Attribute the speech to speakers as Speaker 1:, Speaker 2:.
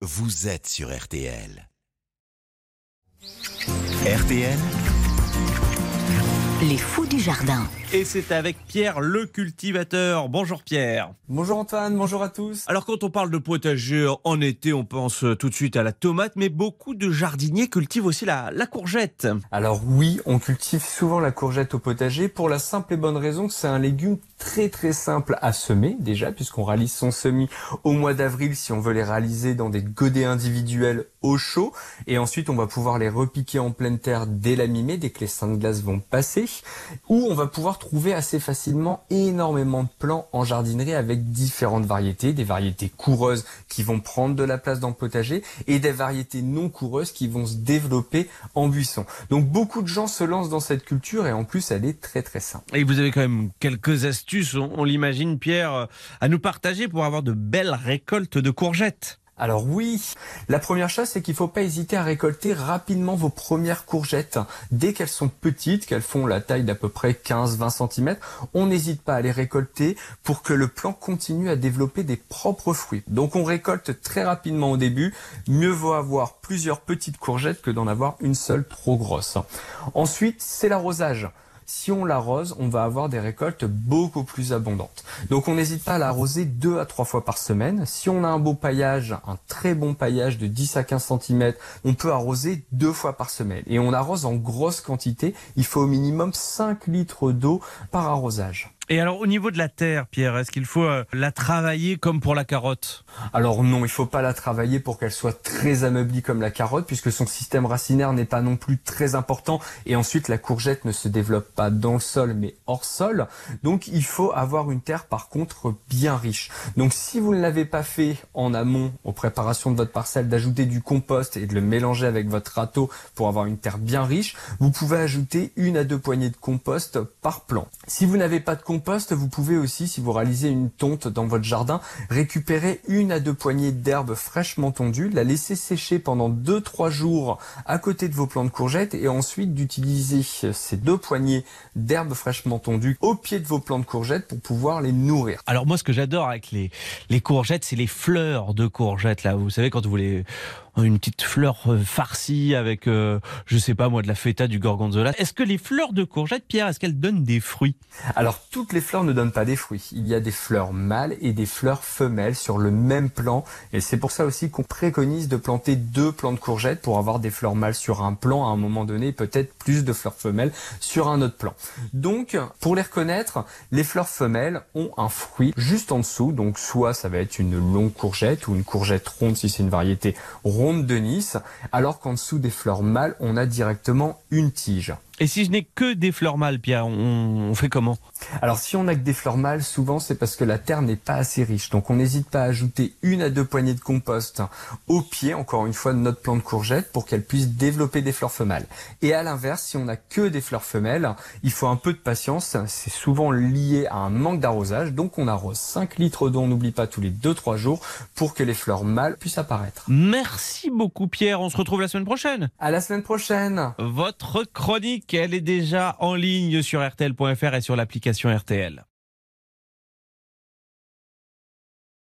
Speaker 1: vous êtes sur RTL. RTL,
Speaker 2: Les fous du jardin.
Speaker 3: Et c'est avec Pierre le cultivateur. Bonjour Pierre.
Speaker 4: Bonjour Antoine, bonjour à tous.
Speaker 3: Alors quand on parle de potager en été, on pense tout de suite à la tomate, mais beaucoup de jardiniers cultivent aussi la, la courgette.
Speaker 4: Alors oui, on cultive souvent la courgette au potager pour la simple et bonne raison que c'est un légume très très simple à semer déjà puisqu'on réalise son semis au mois d'avril si on veut les réaliser dans des godets individuels au chaud et ensuite on va pouvoir les repiquer en pleine terre dès la mi-mai dès que les seins de glace vont passer ou on va pouvoir trouver assez facilement énormément de plants en jardinerie avec différentes variétés, des variétés coureuses qui vont prendre de la place dans le potager et des variétés non coureuses qui vont se développer en buisson. Donc beaucoup de gens se lancent dans cette culture et en plus elle est très très simple.
Speaker 3: Et vous avez quand même quelques astuces, on, on l'imagine Pierre, à nous partager pour avoir de belles récoltes de courgettes.
Speaker 4: Alors oui, la première chose c'est qu'il faut pas hésiter à récolter rapidement vos premières courgettes. Dès qu'elles sont petites, qu'elles font la taille d'à peu près 15-20 cm, on n'hésite pas à les récolter pour que le plant continue à développer des propres fruits. Donc on récolte très rapidement au début, mieux vaut avoir plusieurs petites courgettes que d'en avoir une seule trop grosse. Ensuite, c'est l'arrosage si on l'arrose, on va avoir des récoltes beaucoup plus abondantes. Donc on n'hésite pas à l'arroser deux à trois fois par semaine. Si on a un beau paillage, un très bon paillage de 10 à 15 cm, on peut arroser deux fois par semaine. Et on arrose en grosse quantité. Il faut au minimum 5 litres d'eau par arrosage.
Speaker 3: Et alors au niveau de la terre, Pierre, est-ce qu'il faut euh, la travailler comme pour la carotte?
Speaker 4: Alors non, il faut pas la travailler pour qu'elle soit très ameublie comme la carotte, puisque son système racinaire n'est pas non plus très important. Et ensuite, la courgette ne se développe pas dans le sol, mais hors sol. Donc il faut avoir une terre par contre bien riche. Donc si vous ne l'avez pas fait en amont, aux préparations de votre parcelle, d'ajouter du compost et de le mélanger avec votre râteau pour avoir une terre bien riche, vous pouvez ajouter une à deux poignées de compost par plant. Si vous n'avez pas de compost, compost, vous pouvez aussi, si vous réalisez une tonte dans votre jardin, récupérer une à deux poignées d'herbe fraîchement tondue, la laisser sécher pendant 2-3 jours à côté de vos plants de courgettes et ensuite d'utiliser ces deux poignées d'herbe fraîchement tondue au pied de vos plants de courgettes pour pouvoir les nourrir.
Speaker 3: Alors moi ce que j'adore avec les, les courgettes, c'est les fleurs de courgettes là. Vous savez quand vous les une petite fleur euh, farcie avec, euh, je sais pas moi, de la feta, du gorgonzola. Est-ce que les fleurs de courgettes, Pierre, est-ce qu'elles donnent des fruits?
Speaker 4: Alors, toutes les fleurs ne donnent pas des fruits. Il y a des fleurs mâles et des fleurs femelles sur le même plant. Et c'est pour ça aussi qu'on préconise de planter deux plants de courgettes pour avoir des fleurs mâles sur un plant à un moment donné, peut-être plus de fleurs femelles sur un autre plant. Donc, pour les reconnaître, les fleurs femelles ont un fruit juste en dessous. Donc, soit ça va être une longue courgette ou une courgette ronde si c'est une variété ronde de Nice, alors qu'en dessous des fleurs mâles, on a directement une tige.
Speaker 3: Et si je n'ai que des fleurs mâles, Pierre, on, on fait comment?
Speaker 4: Alors si on n'a que des fleurs mâles, souvent c'est parce que la terre n'est pas assez riche. Donc on n'hésite pas à ajouter une à deux poignées de compost au pied, encore une fois, de notre plant de courgette pour qu'elle puisse développer des fleurs femelles. Et à l'inverse, si on n'a que des fleurs femelles, il faut un peu de patience. C'est souvent lié à un manque d'arrosage. Donc on arrose 5 litres d'eau, on n'oublie pas, tous les 2-3 jours pour que les fleurs mâles puissent apparaître.
Speaker 3: Merci beaucoup Pierre, on se retrouve la semaine prochaine.
Speaker 4: À la semaine prochaine.
Speaker 3: Votre chronique elle est déjà en ligne sur RTL.fr et sur RTL.